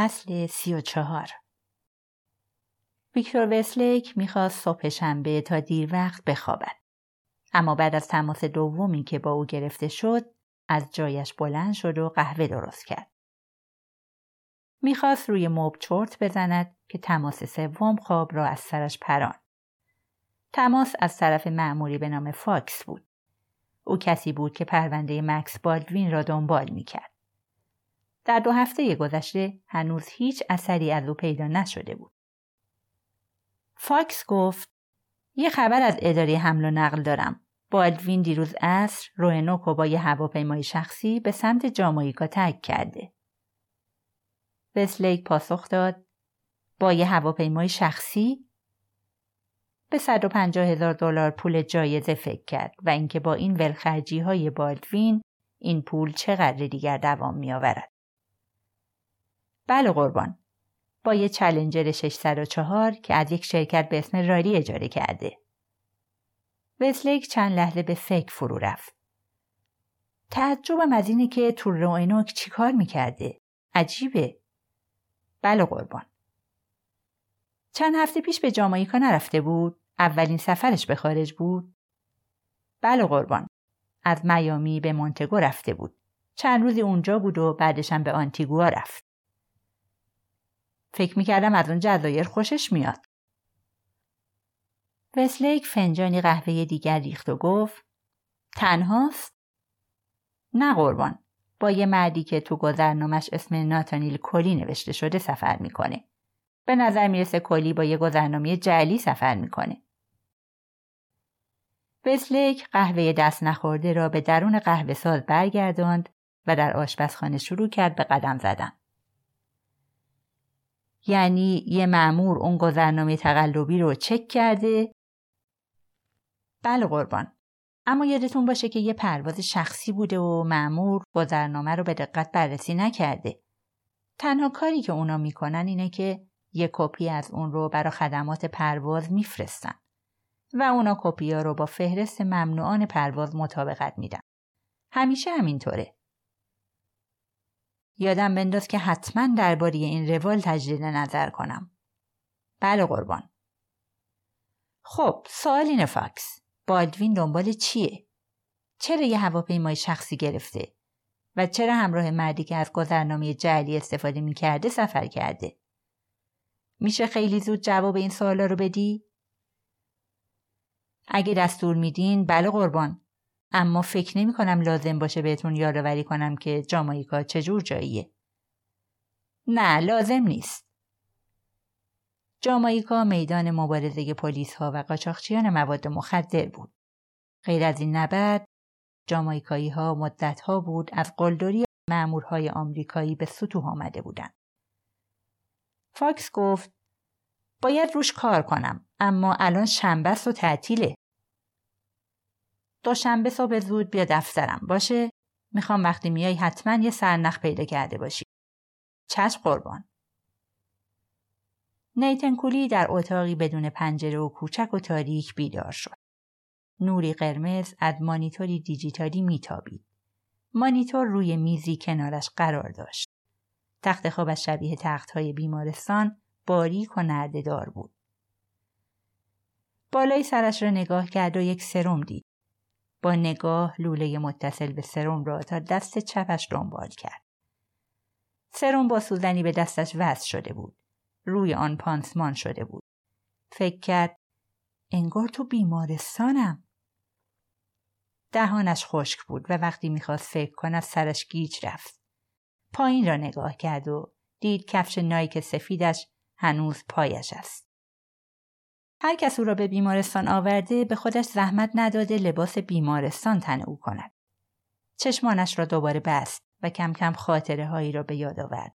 فصل سی و چهار ویکتور وسلیک می‌خواست صبح شنبه تا دیر وقت بخوابد. اما بعد از تماس دومی که با او گرفته شد از جایش بلند شد و قهوه درست کرد. می‌خواست روی مبل چرت بزند که تماس سوم خواب را از سرش پراند. تماس از طرف مأموری به نام فاکس بود. او کسی بود که پرونده مکس بالدوین را دنبال می‌کرد. در دو هفته گذشته هنوز هیچ اثری از او پیدا نشده بود. فاکس گفت یه خبر از اداره حمل و نقل دارم. بالدوین دیروز عصر روانوک با یه هواپیمای شخصی به سمت جامایکا ترک کرده. وسلیک پاسخ داد با یه هواپیمای شخصی به 150 هزار دلار پول جایزه فکر کرد و اینکه با این ولخرجی های بالدوین این پول چقدر دیگر دوام می آورد. بله قربان با یه چلنجر 604 که از یک شرکت به اسم راری اجاره کرده. وسلیک چند لحظه به فکر فرو رفت. تعجبم از اینه که تو روینوک چیکار می‌کرده؟ عجیبه. بله قربان. چند هفته پیش به جامایکا نرفته بود؟ اولین سفرش به خارج بود؟ بله قربان. از میامی به مونتگو رفته بود. چند روزی اونجا بود و بعدشم به آنتیگوا رفت. فکر می‌کردم از اون جزایر خوشش میاد. وسلیک فنجانی قهوه دیگر ریخت و گفت تنهاست؟ نه قربان. با یه مردی که تو گذرنامش اسم ناتانیل کلی نوشته شده سفر می‌کنه. به نظر می‌رسه کلی با یه گذرنامه جعلی سفر می‌کنه. وسلیک قهوه دست نخورده را به درون قهوه ساز برگرداند و در آشپزخانه شروع کرد به قدم زدن. یعنی یه معمور اون گذرنامه تقلبی رو چک کرده. بله قربان. اما یادتون باشه که یه پرواز شخصی بوده و معمور گذرنامه رو به دقت بررسی نکرده. تنها کاری که اونا می‌کنن اینه که یه کپی از اون رو برای خدمات پرواز میفرستن و اونا کپی ها رو با فهرست ممنوعان پرواز مطابقت میدن. همیشه همینطوره. یادم بنداز که حتما درباره این روال تجدید نظر کنم. بله قربان. خب سوال اینه فاکس. بالدوین دنبال چیه؟ چرا یه هواپیمای شخصی گرفته؟ و چرا همراه مردی که از گذرنامه جعلی استفاده می‌کرده سفر کرده؟ میشه خیلی زود جواب این سوالا رو بدی؟ اگه دستور میدین بله قربان اما فکر نمی کنم لازم باشه بهتون یادآوری کنم که جامایکا چجور جاییه. نه لازم نیست. جامایکا میدان مبارزه پلیس ها و قاچاقچیان مواد مخدر بود. غیر از این نبرد جامایکایی ها مدت ها بود از قلدری معمورهای آمریکایی به سطوح آمده بودند. فاکس گفت باید روش کار کنم اما الان شنبه و تعطیله. دوشنبه صبح زود بیا دفترم. باشه؟ می‌خوام وقتی میای حتما یه سرنخ پیدا کرده باشی. چشم قربان. نیتن کولی در اتاقی بدون پنجره و کوچک و تاریک بیدار شد. نوری قرمز از مانیتوری دیجیتالی میتابید. مانیتور روی میزی کنارش قرار داشت. تخت خوابش شبیه تختهای بیمارستان باریک و نردهدار بود. بالای سرش را نگاه کرد و یک سرم دید. با نگاه لوله متصل به سرم را تا دست چپش دنبال کرد. سرم با سوزنی به دستش وصل شده بود. روی آن پانسمان شده بود. فکر کرد انگار تو بیمارستانم. دهانش خشک بود و وقتی می‌خواست فکر کند سرش گیج رفت. پایین را نگاه کرد و دید کفش نایک سفیدش هنوز پایش است. هر کس او را به بیمارستان آورده به خودش زحمت نداده لباس بیمارستان تن او کند. چشمانش را دوباره بست و کم کم خاطره هایی را به یاد آورد.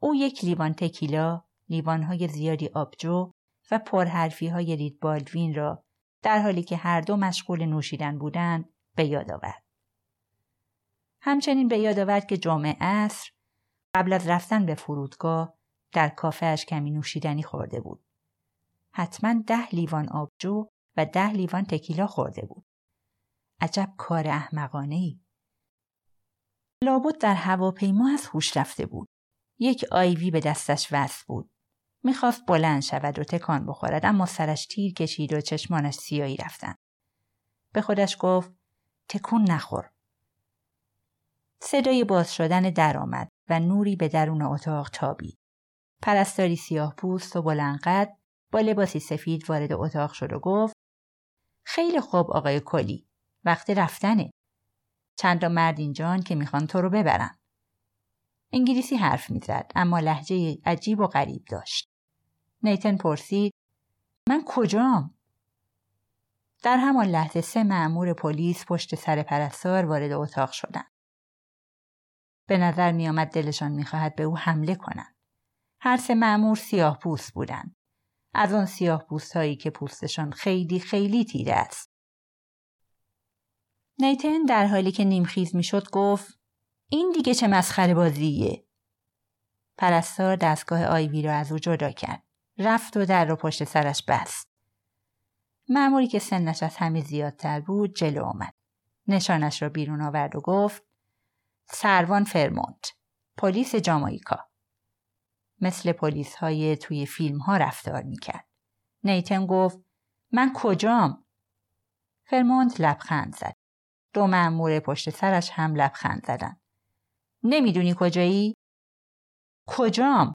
او یک لیوان تکیلا، لیوان های زیادی آبجو و پرحرفی های رید بالدوین را در حالی که هر دو مشغول نوشیدن بودند به یاد آورد. همچنین به یاد آورد که جمعه عصر قبل از رفتن به فرودگاه در کافهش کمی نوشیدنی خورده بود. حتما ده لیوان آبجو و ده لیوان تکیلا خورده بود. عجب کار احمقانه ای. لابد در هواپیما از هوش رفته بود. یک آیوی به دستش وصل بود. می‌خواست بلند شود و تکان بخورد اما سرش تیر کشید و چشمانش سیایی رفتن. به خودش گفت تکون نخور. صدای باز شدن در آمد و نوری به درون اتاق تابید. پرستاری سیاه پوست و بلندقد با لباسی سفید وارد اتاق شد و گفت خیلی خوب آقای کلی وقت رفتنه. چند تا مرد اینجان که می‌خوان تو رو ببرن. انگلیسی حرف می‌زد اما لحجه عجیب و غریب داشت. نیتن پرسید من کجام؟ در همان لحظه سه مأمور پلیس پشت سر پرستار وارد اتاق شدند. به نظر میآمد دلشان می‌خواهد به او حمله کنند. هر سه مأمور سیاه پوست بودند. از آن سیاه هایی که پوستشان خیلی خیلی تیره است. نیتن در حالی که نیمخیز می‌شد گفت این دیگه چه مسخره بازیه؟ پرستار دستگاه آیوی را از او جدا کرد. رفت و در را پشت سرش بست. معموری که سنش از همه زیادتر بود جلو آمد. نشانش را بیرون آورد و گفت سروان فرمونت پلیس جامایکا مثل پلیس های توی فیلم ها رفتار می‌کرد. نیتن گفت من کجام؟ فرمونت لبخند زد. دو مأمور پشت سرش هم لبخند زدن. نمی‌دونی کجایی؟ کجام؟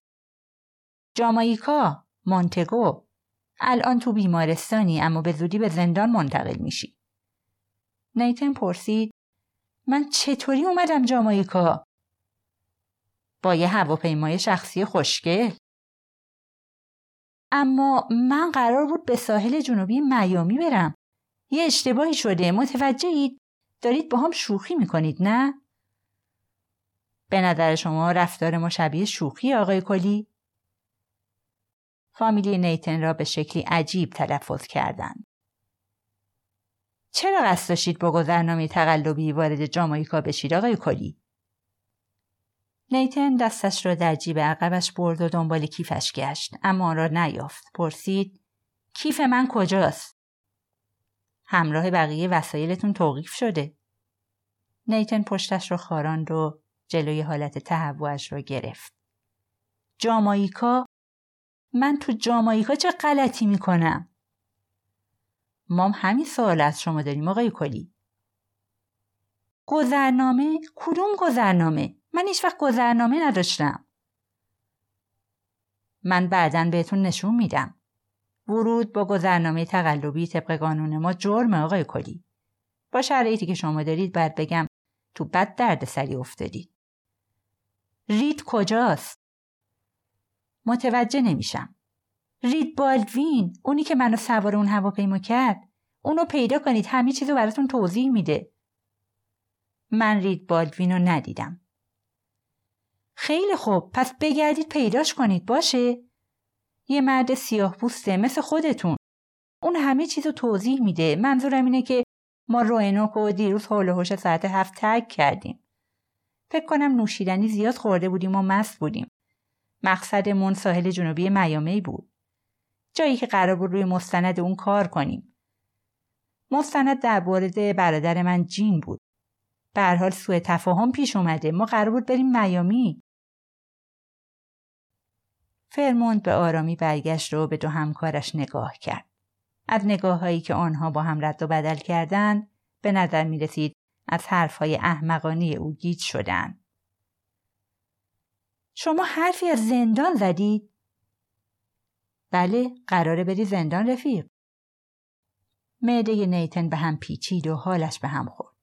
جامایکا مونتگو. الان تو بیمارستانی اما به زودی به زندان منتقل میشی. نیتن پرسید من چطوری اومدم جامایکا؟ با یه هواپیمای شخصی خوشگل. اما من قرار بود به ساحل جنوبی میامی برم. یه اشتباهی شده. متوجهید؟ دارید با هم شوخی می‌کنید نه؟ به نظر شما رفتار ما شبیه شوخی آقای کلی؟ فامیلی نیتن را به شکلی عجیب تلفظ کردند. چرا قصد داشتید با گذرنامه تقلبی وارد جامایکا بشید آقای کلی؟ نیتن دستش را در جیب عقبش برد و دنبال کیفش گشت. اما آن را نیافت. پرسید کیف من کجاست؟ همراه بقیه وسایلتون توقیف شده. نیتن پشتش را خاراند و جلوی حالت تهوعش را گرفت. جامایکا من تو جامایکا چه غلطی می‌کنم؟ مام همین سوال از شما داریم آقای کلی. گذرنامه؟ کدوم گذرنامه؟ من هیچ وقت گذرنامه نداشتم. من بعدا بهتون نشون میدم. ورود با گذرنامه تقلبی طبق قانون ما جرم آقای کلی. با شرایطی که شما دارید بعد بگم تو بد درد سری افتادید. رید کجاست؟ متوجه نمیشم. رید بالدوین اونی که منو سوار اون هواپیما کرد. اونو پیدا کنید همه چیزو براتون توضیح میده. من رید بالدوین رو ندیدم. خیلی خوب. پس بگردید پیداش کنید. باشه. یه مرد سیاه پوسته مثل خودتون. اون همه چیز رو توضیح میده. منظورم اینه که ما روینوک و دیروز حول هوش ساعت هفت تگ کردیم. فکر کنم نوشیدنی زیاد خورده بودیم و مست بودیم. مقصدمون ساحل جنوبی میامی بود. جایی که قرار بود روی مستند اون کار کنیم. مستند در مورد برادر من جین بود. به حال سوء تفاهم پیش اومده. ما قرار بود بریم میامی. فرموند به آرامی برگشت و به دو همکارش نگاه کرد. از نگاه هایی که آنها با هم رد و بدل کردند به نظر می رسید از حرفهای احمقانی او گیج شدند. شما حرفی از زندان زدید؟ بله قراره بری زندان رفیق. معده نیتن به هم پیچید و حالش به هم خورد.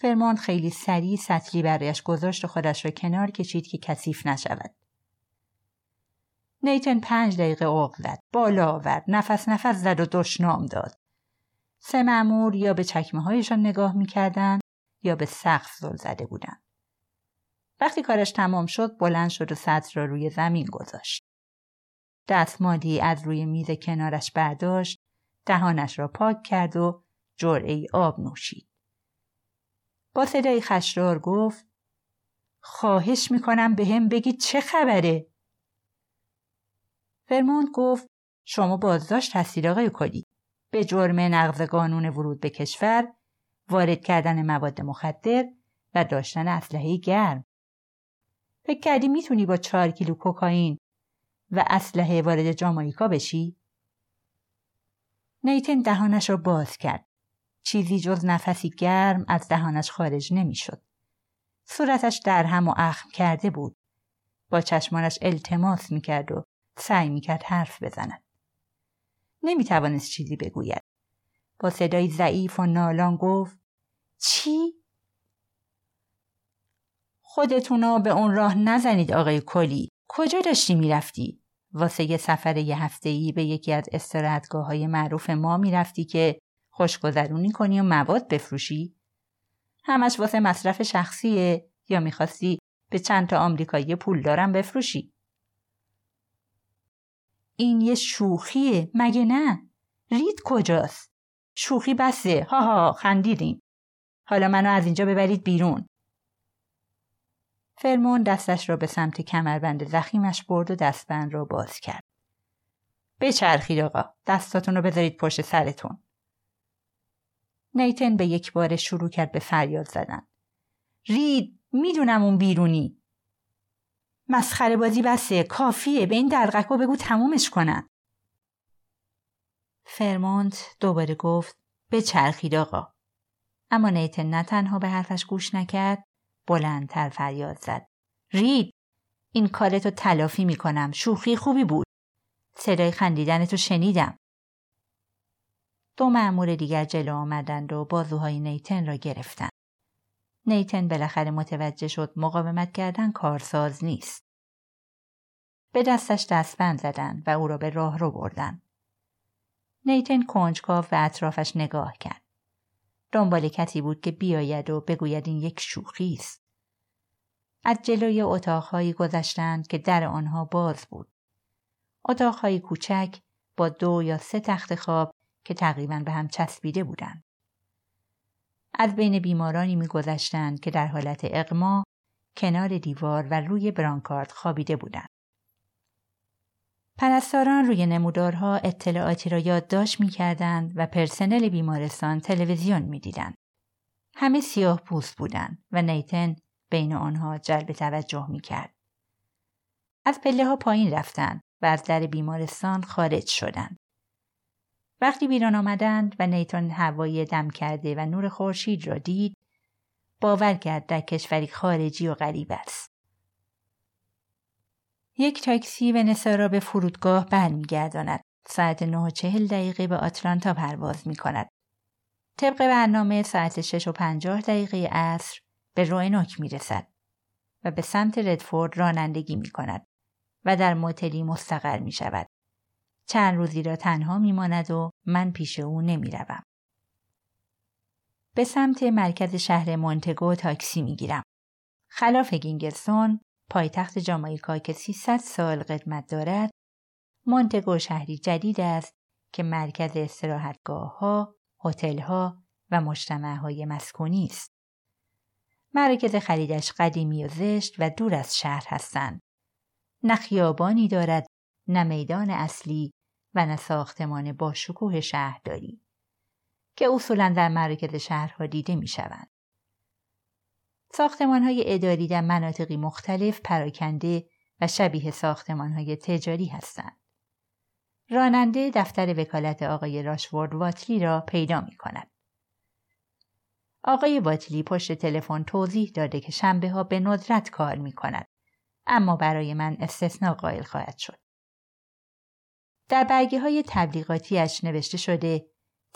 فرمان خیلی سریع سطلی برایش گذاشت و خودش را کنار کشید که کثیف نشود. نیتن پنج دقیقه اوق زد. بالا آورد. نفس نفس زد و دشنام داد. سه معمور یا به چکمه هایشان نگاه می‌کردن یا به سقف زل زده بودن. وقتی کارش تمام شد بلند شد و سطر را روی زمین گذاشت. دستمالی از روی میز کنارش برداشت دهانش را پاک کرد و جرعه آب نوشید. با صدای خشدار گفت خواهش می‌کنم به هم بگید چه خبره؟ فرموند گفت شما بازداشت هستید آقای کلی به جرم نقض قانون ورود به کشور وارد کردن مواد مخدر و داشتن اسلحه گرم فکر کردی می‌تونی با چهار کیلو کوکائین و اسلحه وارد جامایکا بشی؟ نیتن دهانش را باز کرد. چیزی جز نفسی گرم از دهانش خارج نمی‌شد. صورتش در هم و اخم کرده بود. با چشمانش التماس می‌کرد و سعی می‌کرد حرف بزند. نمی‌توانست چیزی بگوید. با صدای ضعیف و نالان گفت چی؟ خودتونا به اون راه نزنید آقای کلی. کجا داشتی می‌رفتی؟ واسه یه سفر یه هفته به یکی از استراحتگاه های معروف ما می‌رفتی که خوشگذرونی کنی و مواد بفروشی؟ همش واسه مصرف شخصیه یا می‌خواستی به چند تا آمریکایی پول دارم بفروشی؟ این یه شوخیه مگه نه؟ رید کجاست؟ شوخی بسه ها ها خندیدیم حالا منو از اینجا ببرید بیرون فرمون دستش را به سمت کمربند زخیمش برد و دستبند را باز کرد. بچرخید آقا. دستاتون رو بذارید پشت سرتون. نیتن به یک بار شروع کرد به فریاد زدن. رید می‌دونم اون بیرونی. مسخره بازی بسه کافیه به این درقکو بگو تمومش کنن. فرمونت دوباره گفت بچرخید آقا. اما نیتن نه تنها به حرفش گوش نکرد بلندتر فریاد زد. رید این کارتو تلافی می‌کنم. شوخی خوبی بود. صدای خندیدنتو شنیدم. دو معمور دیگر جلو آمدند و بازوهای نیتن را گرفتند. نیتن بالاخره متوجه شد مقاومت کردن کارساز نیست. به دستش دستبند زدند و او را به راه رو بردن. نیتن کنجکاو و اطرافش نگاه کرد. دنبال کسی بود که بیاید و بگوید این یک شوخی است. از جلوی اتاقهایی گذشتند که در آنها باز بود. اتاقهایی کوچک با دو یا سه تخت خواب که تقریبا به هم چسبیده بودند. از بین بیمارانی میگذشتند که در حالت اقما کنار دیوار و روی برانکارد خوابیده بودند. پرستاران روی نمودارها اطلاعاتی را یادداشت می‌کردند و پرسنل بیمارستان تلویزیون می‌دیدند. همه سیاه پوست بودند و نیتن بین آنها جلب توجه می‌کرد. از پله ها پایین رفتند و از در بیمارستان خارج شدند. وقتی بیرون آمدند و نیتون هوای دم کرده و نور خورشید را دید، باور کرد در کشوری خارجی و غریب است. یک تاکسی ونسا را به فرودگاه برمیگرداند. ساعت نه چهل دقیقه به آتلانتا پرواز می کند. طبق برنامه ساعت شش و پنجاه دقیقه عصر به روینوک می رسد و به سمت ردفورد رانندگی می کند و در موتلی مستقر می شود. چند روزی را تنها می ماند و من پیش او نمی روم. به سمت مرکز شهر مونتگو تاکسی می گیرم. خلاف گینگرسون پایتخت جامایکا که 300 سال قدمت دارد مونتگو شهری جدید است که مرکز استراحتگاه ها، هتل ها و مجتمع های مسکونی است. مراکز خریدش قدیمی و زشت و دور از شهر هستند. نه خیابانی دارد، نه میدان اصلی و نه ساختمان با شکوه شهرداری که اصولا در مراکز شهرها دیده می شوند. ساختمان های اداری در مناطقی مختلف پراکنده و شبیه ساختمان های تجاری هستند. راننده دفتر وکالت آقای راشورد واتلی را پیدا می کند. آقای واتلی پشت تلفن توضیح داده که شنبه ها به ندرت کار می کند. اما برای من استثناء قائل خواهد شد. در برگه های تبلیغاتیش نوشته شده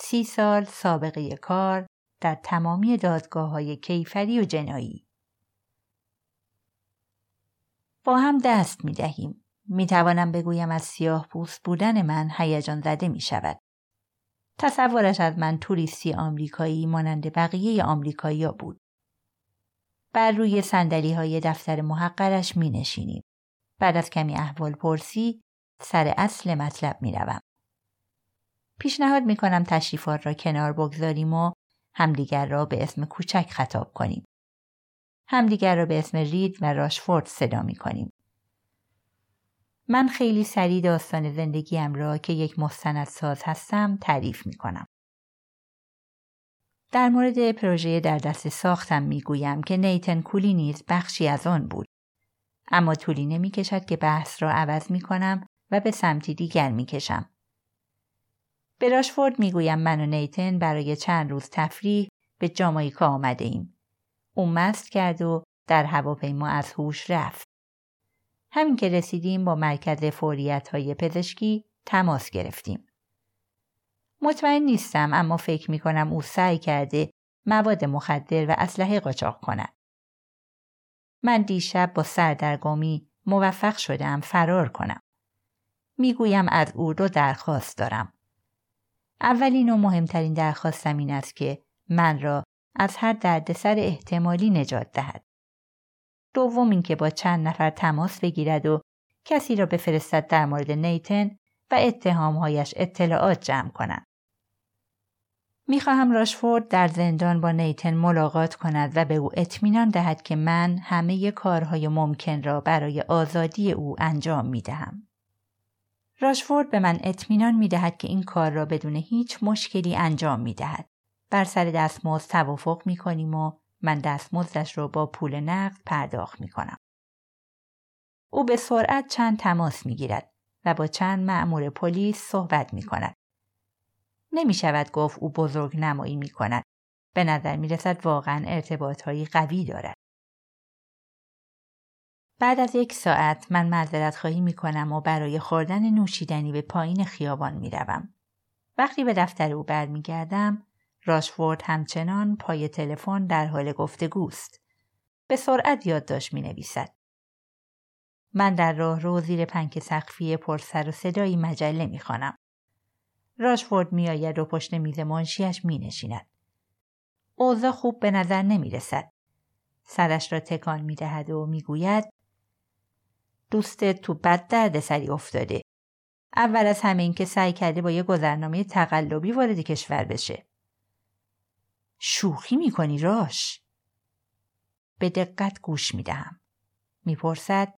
سی سال سابقه کار در تمامی دادگاه های کیفری و جنایی. با هم دست می دهیم. می توانم بگویم از سیاه پوست بودن من هیجان زده می شود. تصورش از من توریستی آمریکایی مانند بقیه آمریکایی بود. بر روی سندلی های دفتر محقرش می نشینیم. بعد از کمی احوال پرسی سر اصل مطلب می روم. پیشنهاد می کنم تشریفات را کنار بگذاریم و همدیگر را به اسم کوچک خطاب کنیم. همدیگر را به اسم رید و راشفورد صدا می کنیم. من خیلی سریع داستان زندگیم را که یک ساز هستم تعریف می کنم. در مورد پروژه در دست ساختم می گویم که نیتن کولی نیز بخشی از آن بود. اما طولی نمی کشد که بحث را عوض می کنم و به سمتی دیگر می کشم. به راشفورد می گویم من و نیتن برای چند روز تفریح به جامایکا آمده ایم. او مست کرد و در هواپیما از هوش رفت. همین که رسیدیم با مرکز فوریت های پزشکی تماس گرفتیم. مطمئن نیستم اما فکر می کنم او سعی کرده مواد مخدر و اسلحه قاچاق کند. من دیشب با سردرگمی موفق شدم فرار کنم. می‌گویم از او رو درخواست دارم. اولین و مهمترین درخواستم این است که من را از هر دردسر احتمالی نجات دهد. دوم اینکه با چند نفر تماس بگیرد و کسی را بفرستد در مورد نیتن و اتهامهایش اطلاعات جمع کند. می‌خواهم راشفورد در زندان با نیتن ملاقات کند و به او اطمینان دهد که من همه کارهای ممکن را برای آزادی او انجام می دهم. راشفورد به من اطمینان می دهد که این کار را بدون هیچ مشکلی انجام می دهد. بر سر دستمزد توافق می کنیم و من دستمزدش را با پول نقد پرداخت می کنم. او به سرعت چند تماس می گیرد و با چند مأمور پلیس صحبت می کند. نمی شود گفت او بزرگ نمایی می کند. به نظر می رسد واقعا ارتباط قوی دارد. بعد از یک ساعت من معذرت خواهی می کنم و برای خوردن نوشیدنی به پایین خیابان می روم. وقتی به دفتر او برمیگردم راشفورد همچنان پای تلفن در حال گفتگوست. به سرعت یادداشت می نویسد. من در راه رو زیر پنک سقفی پرسر و صدایی مجله می خانم. راشفورد میآید و پشت میز منشیش می نشیند. اوضاع خوب به نظر نمی رسد. سرش را تکان می دهد و می گوید دوستت تو بد درد سری افتاده. اول از همه این که سعی کرده با یه گذرنامه تقلبی وارد کشور بشه. شوخی می‌کنی راش؟ به دقت گوش می‌دهم. می‌پرسد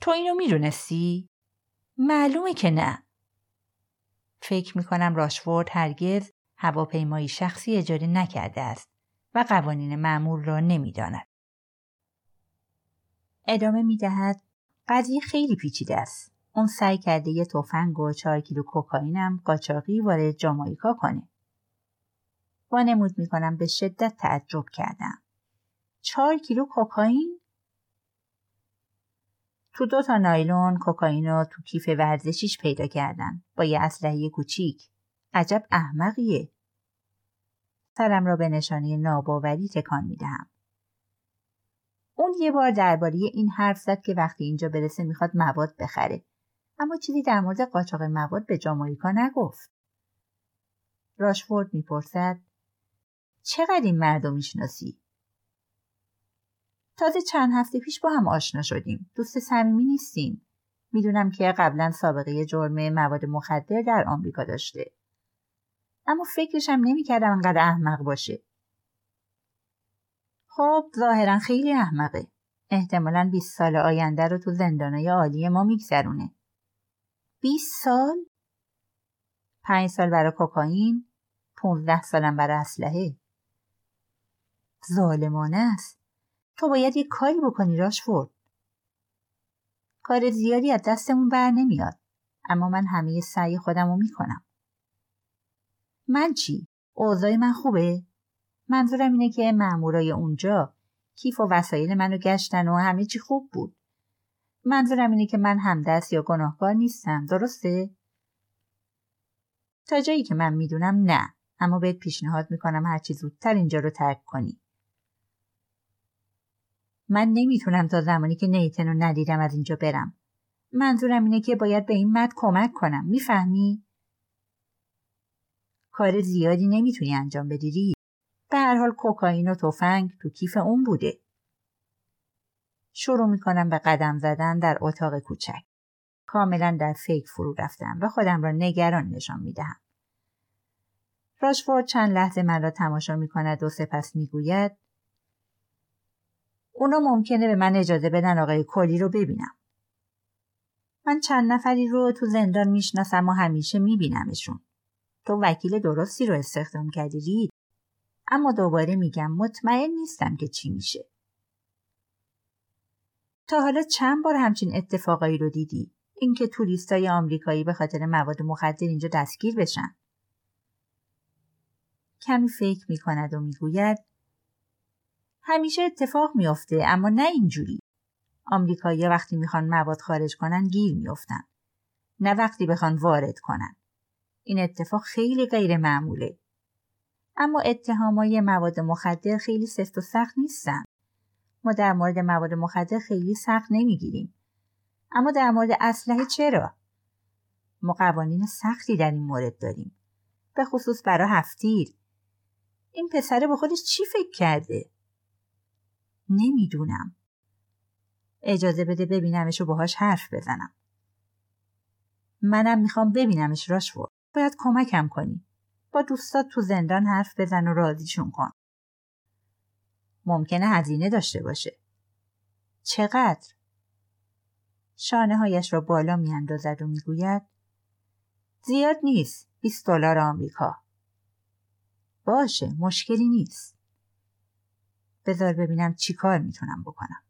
تو اینو می‌دونستی؟ معلومه که نه. فکر می‌کنم راشفورد هرگز هواپیمایی شخصی اجاره نکرده است و قوانین معمول را نمی‌داند. ادامه می‌دهد قضیه خیلی پیچیده است. اون سعی کرده یه تفنگ و چهار کیلو کوکائینم قاچاقی وارد جامایکا کنه. وانمود می‌کنم به شدت تعجب کردم. چهار کیلو کوکائین؟ تو دو تا نایلون کوکائین رو تو کیف ورزشیش پیدا کردن با یه اسلحه کوچیک. عجب احمقیه. سرم را به نشانه ناباوری تکان می‌دهم. اون یه بار درباره این حرف زد که وقتی اینجا برسه می‌خواد مواد بخره. اما چیزی در مورد قاچاق مواد به جامایکا نگفت. راشفورد می‌پرسد چقدر این مرد رو می‌شناسی؟ تازه چند هفته پیش با هم آشنا شدیم. دوست صمیمی نیستیم. می‌دونم که قبلا سابقه جرم مواد مخدر در آمریکا داشته. اما فکرشم نمی‌کردم انقدر احمق باشه. خب ظاهرا خیلی احمقه. احتمالا 20 سال آینده رو تو زندانای عالی ما میگذرونه. 20 سال؟ 5 سال برای کوکائین، 15 سالم برای اسلحه. ظالمانه است. تو باید یک کاری بکنی راشفورد. کار زیادی از دستمون بر نمیاد. اما من همه سعی خودم رو می‌کنم. من چی؟ اوضاع من خوبه؟ منظورم اینه که مامورای اونجا کیف و وسایل منو گشتن و همه چی خوب بود. منظورم اینه که من همدست یا گناهکار نیستم. درسته؟ تا جایی که من می‌دونم نه. اما بهت پیشنهاد می‌کنم هرچی زودتر اینجا رو ترک کنی. من نمی‌تونم تا زمانی که نیتن رو ندیدم از اینجا برم. منظورم اینه که باید به این مرد کمک کنم. می‌فهمی؟ کار زیادی نمی‌تونی انجام بدی به هر حال کوکائین و تفنگ تو کیف اون بوده. شروع می‌کنم به قدم زدن در اتاق کوچک. کاملا در فکر فرو رفتم و خودم را نگران نشان می‌دهم. راشفورد چند لحظه من را تماشا می کند و سپس می‌گوید اونا ممکنه به من اجازه بدن آقای کلی رو ببینم. من چند نفری رو تو زندان می‌شناسم و همیشه میبینمشون. تو وکیل درستی رو استخدام کردی. اما دوباره میگم مطمئن نیستم که چی میشه. تا حالا چند بار همچین اتفاقایی رو دیدی؟ اینکه توریستای آمریکایی به خاطر مواد مخدر اینجا دستگیر بشن. کمی فکر می کند و می‌گوید همیشه اتفاق میافته اما نه اینجوری. آمریکایی وقتی می‌خوان مواد خارج کنن گیر میافتن. نه وقتی بخوان وارد کنن. این اتفاق خیلی غیر معموله اما اتهامای مواد مخدر خیلی سفت و سخت نیستن. ما در مورد مواد مخدر خیلی سخت نمی‌گیریم. اما در مورد اسلحه چرا؟ ما قوانین سختی در این مورد داریم. به خصوص برای هفتیر این پسره به خودش چی فکر کرده؟ نمی‌دونم. اجازه بده ببینمش و باهاش حرف بزنم. منم می‌خوام ببینمش راشفورد. باید کمکم کنی. با دوستات تو زندان حرف بزن و راضیشون کن. ممکنه هزینه داشته باشه. چقدر؟ شانه هایش را بالا میاندازد و می‌گوید زیاد نیست 20 دلار آمریکا. باشه مشکلی نیست. بذار ببینم چی کار می‌تونم بکنم.